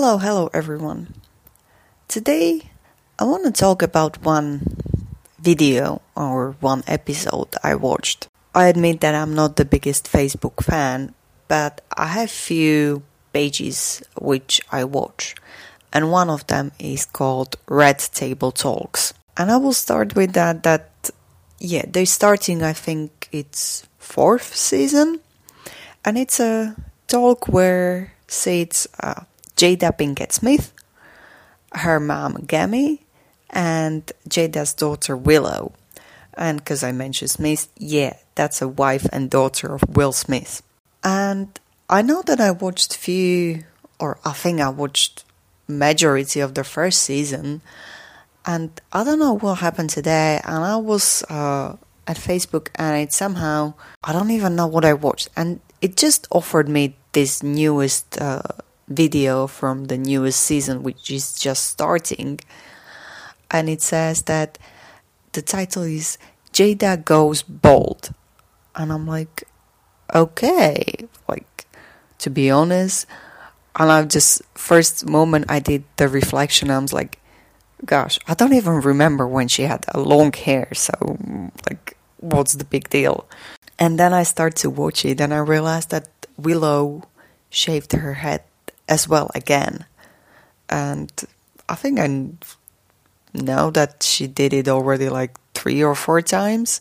Hello, hello everyone. Today I want to talk about one video or one episode I watched. I admit that I'm not the biggest Facebook fan, but I have few pages which I watch, and one of them is called Red Table Talks. And I will start with that that yeah, they're starting I think it's fourth season and it's a talk where say it's uh, Jada Pinkett Smith, her mom Gammy, and Jada's daughter Willow. And because I mentioned Smith, yeah, that's a wife and daughter of Will Smith. And I know that I watched few, or I think I watched majority of the first season, and I don't know what happened today. And I was uh, at Facebook, and it somehow I don't even know what I watched, and it just offered me this newest uh, video from the newest season, which is just starting. And it says that the title is Jada Goes Bold. And I'm like, okay, like, to be honest. And I just, first moment I did the reflection, I was like, gosh, I don't even remember when she had a long hair. So, like, what's the big deal? And then I start to watch it and I realized that Willow shaved her head as well again. And I think I know that she did it already like three or four times.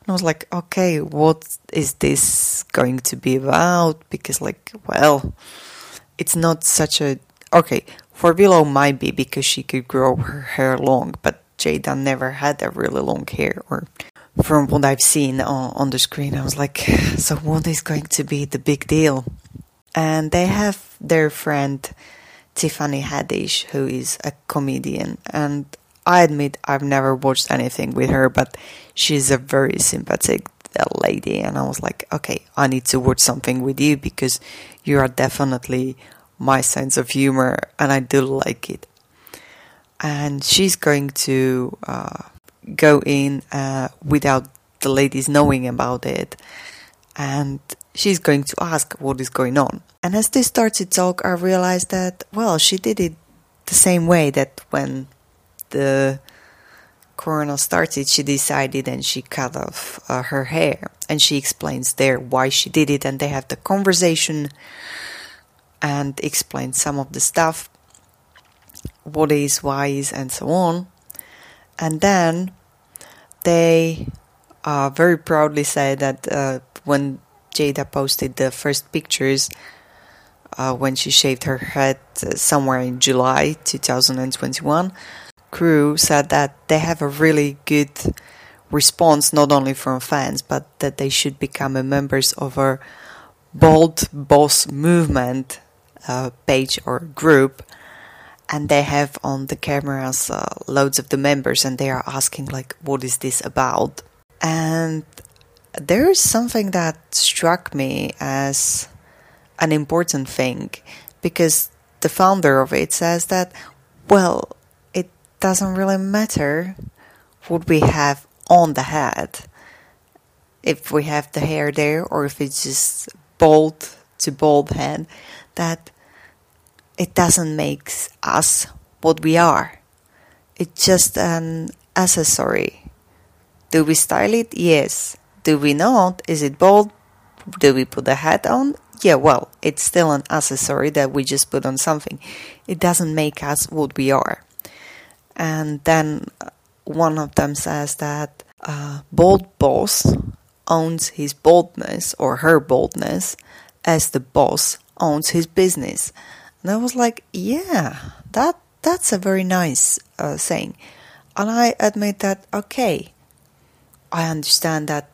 And I was like, okay, what is this going to be about? Because, like, well, it's not such a. Okay, for Willow might be because she could grow her hair long, but Jada never had a really long hair, or from what I've seen on, on the screen, I was like, so what is going to be the big deal? And they have their friend Tiffany Haddish, who is a comedian. And I admit I've never watched anything with her, but she's a very sympathetic lady. And I was like, okay, I need to watch something with you because you are definitely my sense of humor, and I do like it. And she's going to uh, go in uh, without the ladies knowing about it. And she's going to ask what is going on. And as they start to talk, I realized that, well, she did it the same way that when the coronal started, she decided and she cut off uh, her hair. And she explains there why she did it, and they have the conversation and explain some of the stuff what is, why is, and so on. And then they uh, very proudly say that uh, when Jada posted the first pictures uh, when she shaved her head uh, somewhere in July 2021. Crew said that they have a really good response, not only from fans, but that they should become members of a Bold Boss movement uh, page or group. And they have on the cameras uh, loads of the members, and they are asking like, "What is this about?" And there is something that struck me as an important thing because the founder of it says that, well, it doesn't really matter what we have on the head. If we have the hair there or if it's just bald to bald head, that it doesn't make us what we are. It's just an accessory. Do we style it? Yes. Do we not? Is it bold? Do we put a hat on? Yeah, well, it's still an accessory that we just put on something. It doesn't make us what we are. And then uh, one of them says that uh, bold boss owns his boldness or her boldness as the boss owns his business. And I was like, yeah, that that's a very nice uh, saying. And I admit that okay, I understand that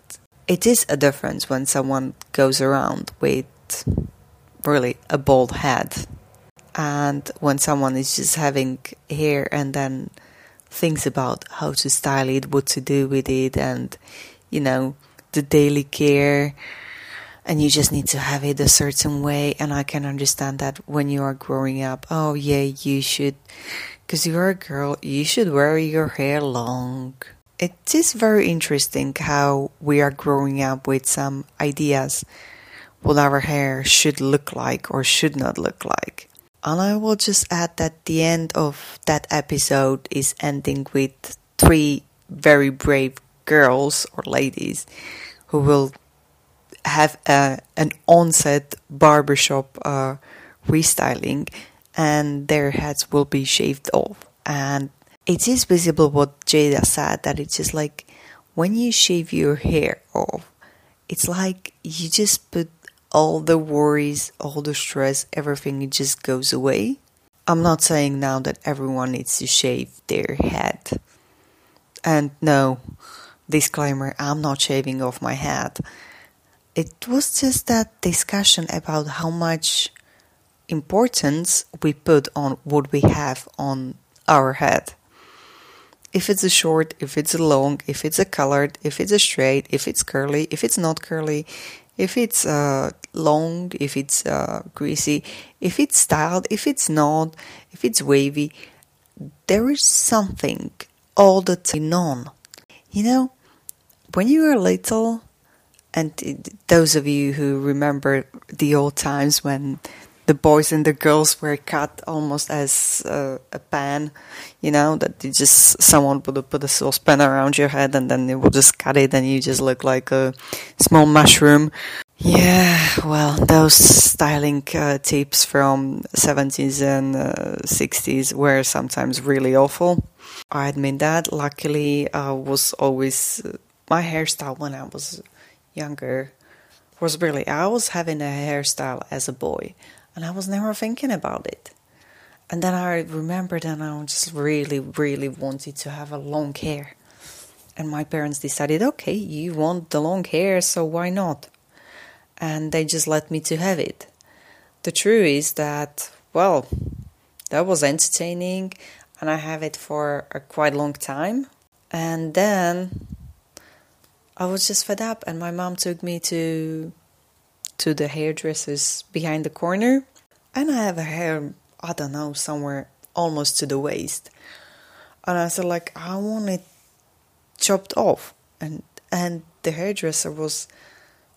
it is a difference when someone goes around with really a bald head and when someone is just having hair and then thinks about how to style it, what to do with it, and you know, the daily care, and you just need to have it a certain way. And I can understand that when you are growing up, oh, yeah, you should, because you're a girl, you should wear your hair long. It is very interesting how we are growing up with some ideas what our hair should look like or should not look like. And I will just add that the end of that episode is ending with three very brave girls or ladies who will have a, an onset barbershop uh, restyling and their heads will be shaved off. And it is visible what Jada said that it's just like when you shave your hair off, it's like you just put all the worries, all the stress, everything it just goes away. I'm not saying now that everyone needs to shave their head. And no, disclaimer, I'm not shaving off my head. It was just that discussion about how much importance we put on what we have on our head. If it's a short, if it's a long, if it's a colored, if it's a straight, if it's curly, if it's not curly, if it's uh, long, if it's uh, greasy, if it's styled, if it's not, if it's wavy, there is something all the time on. You know, when you were little, and those of you who remember the old times when the boys and the girls were cut almost as uh, a pan, you know, that you just someone would put a saucepan around your head and then they would just cut it and you just look like a small mushroom. Yeah, well, those styling uh, tips from 70s and uh, 60s were sometimes really awful. I admit that. Luckily, I was always uh, my hairstyle when I was younger was really I was having a hairstyle as a boy and I was never thinking about it. And then I remembered and I just really, really wanted to have a long hair. And my parents decided, okay, you want the long hair, so why not? And they just let me to have it. The truth is that, well, that was entertaining and I have it for a quite long time. And then I was just fed up and my mom took me to to the hairdressers behind the corner, and I have a hair, I don't know, somewhere almost to the waist. And I said, like, I want it chopped off. And and the hairdresser was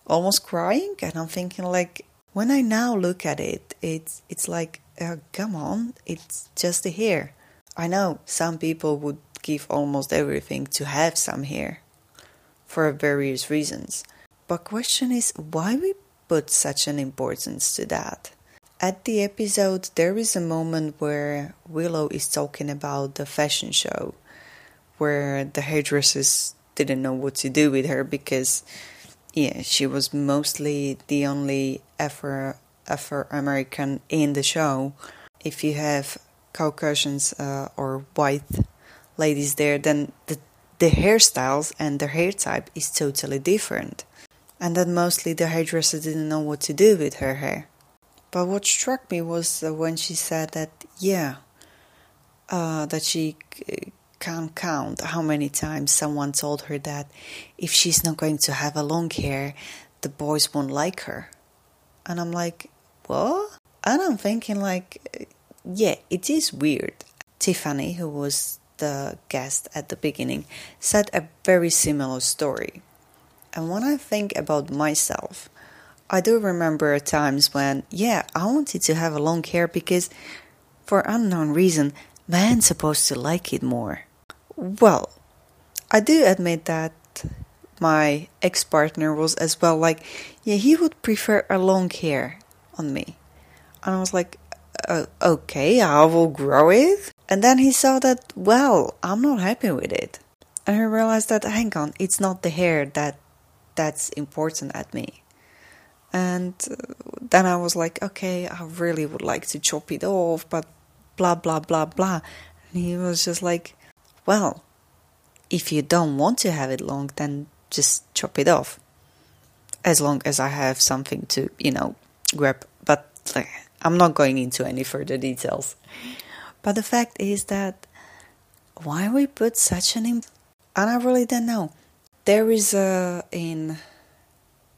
almost crying, and I'm thinking, like, when I now look at it, it's it's like, uh, come on, it's just the hair. I know some people would give almost everything to have some hair for various reasons. But question is why we put such an importance to that. At the episode, there is a moment where Willow is talking about the fashion show, where the hairdressers didn't know what to do with her because, yeah, she was mostly the only Afro Afro American in the show. If you have Caucasians uh, or white ladies there, then the the hairstyles and the hair type is totally different and that mostly the hairdresser didn't know what to do with her hair. But what struck me was when she said that, yeah, uh, that she can't count how many times someone told her that if she's not going to have a long hair, the boys won't like her. And I'm like, what? And I'm thinking, like, yeah, it is weird. Tiffany, who was the guest at the beginning, said a very similar story. And when I think about myself, I do remember times when, yeah, I wanted to have a long hair because, for unknown reason, men supposed to like it more. Well, I do admit that my ex partner was as well like, yeah, he would prefer a long hair on me. And I was like, uh, okay, I will grow it. And then he saw that, well, I'm not happy with it. And he realized that, hang on, it's not the hair that that's important at me. And uh, then I was like, okay, I really would like to chop it off, but blah, blah, blah, blah. And he was just like, well, if you don't want to have it long, then just chop it off. As long as I have something to, you know, grab. But like, I'm not going into any further details. But the fact is that why we put such an imp- and I really don't know. There is a in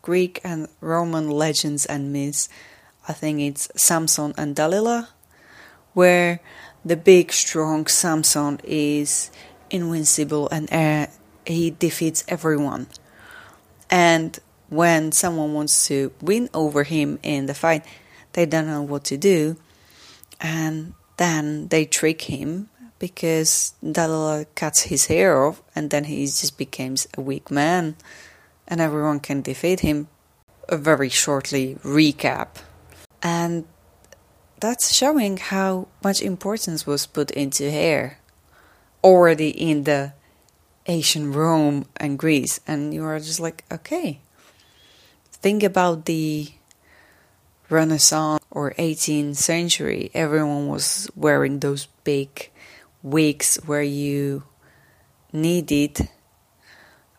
Greek and Roman legends and myths, I think it's Samson and Delilah, where the big, strong Samson is invincible and uh, he defeats everyone. And when someone wants to win over him in the fight, they don't know what to do. And then they trick him because Delilah cuts his hair off and then he just becomes a weak man and everyone can defeat him. A very shortly recap. And that's showing how much importance was put into hair already in the Asian Rome and Greece. And you are just like, okay. Think about the Renaissance or 18th century. Everyone was wearing those big weeks where you needed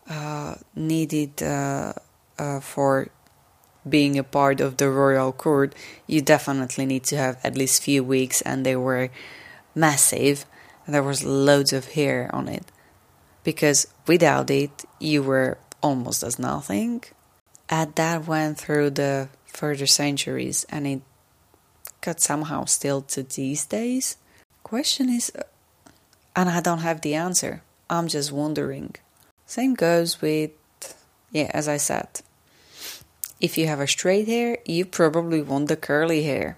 uh, needed uh, uh, for being a part of the royal court, you definitely need to have at least few weeks, and they were massive. There was loads of hair on it, because without it, you were almost as nothing. And that went through the further centuries, and it got somehow still to these days. Question is, and I don't have the answer. I'm just wondering. Same goes with, yeah, as I said. If you have a straight hair, you probably want the curly hair.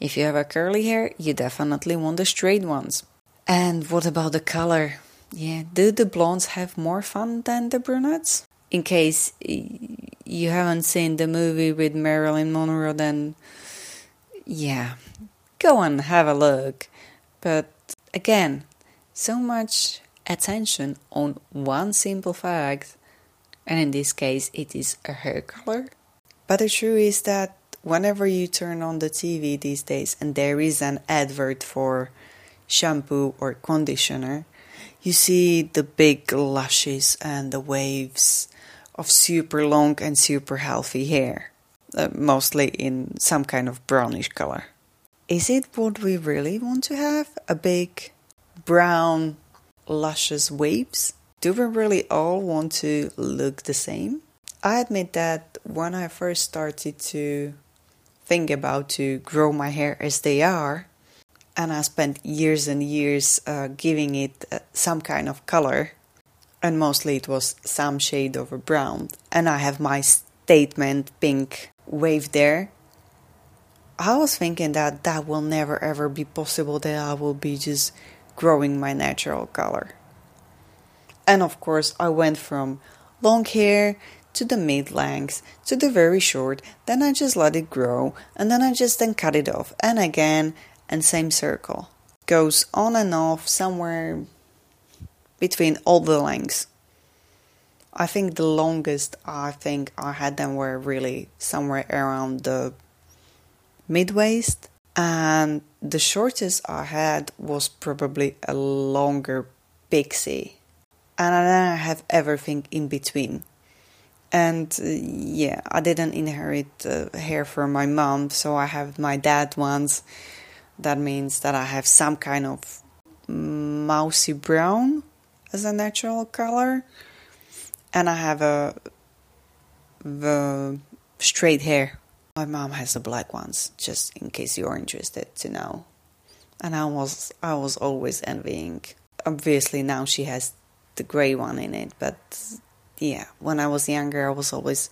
If you have a curly hair, you definitely want the straight ones. And what about the color? Yeah, do the blondes have more fun than the brunettes? In case you haven't seen the movie with Marilyn Monroe, then yeah, go and have a look. But again, so much attention on one simple fact, and in this case, it is a hair color. But the truth is that whenever you turn on the TV these days and there is an advert for shampoo or conditioner, you see the big lashes and the waves of super long and super healthy hair, uh, mostly in some kind of brownish color. Is it what we really want to have? A big brown, luscious waves? Do we really all want to look the same? I admit that when I first started to think about to grow my hair as they are, and I spent years and years uh, giving it uh, some kind of color, and mostly it was some shade of a brown, and I have my statement pink wave there. I was thinking that that will never ever be possible, that I will be just growing my natural color. And of course, I went from long hair to the mid length to the very short, then I just let it grow, and then I just then cut it off, and again, and same circle. Goes on and off somewhere between all the lengths. I think the longest I think I had them were really somewhere around the mid waist, and the shortest I had was probably a longer pixie. And then I have everything in between. And uh, yeah, I didn't inherit uh, hair from my mom, so I have my dad ones. That means that I have some kind of mousy brown as a natural color. And I have a the straight hair my mom has the black ones, just in case you're interested to know. And I was I was always envying. Obviously now she has the grey one in it, but yeah, when I was younger I was always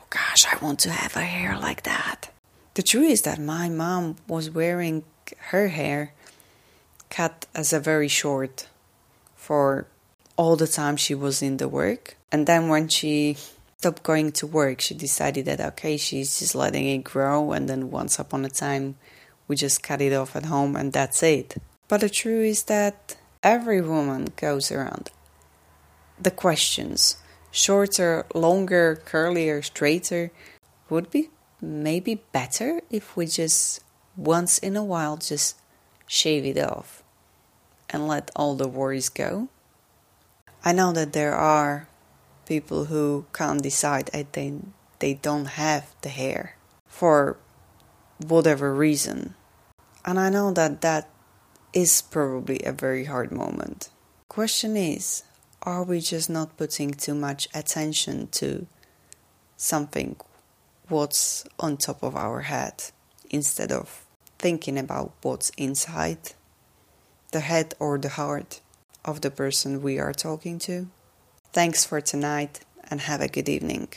oh gosh, I want to have a hair like that. The truth is that my mom was wearing her hair cut as a very short for all the time she was in the work. And then when she stopped going to work, she decided that okay, she's just letting it grow, and then once upon a time, we just cut it off at home, and that's it. But the truth is that every woman goes around the questions shorter, longer, curlier, straighter would be maybe better if we just once in a while just shave it off and let all the worries go. I know that there are people who can't decide that they, they don't have the hair for whatever reason. And I know that that is probably a very hard moment. Question is, are we just not putting too much attention to something what's on top of our head instead of thinking about what's inside the head or the heart of the person we are talking to? Thanks for tonight and have a good evening.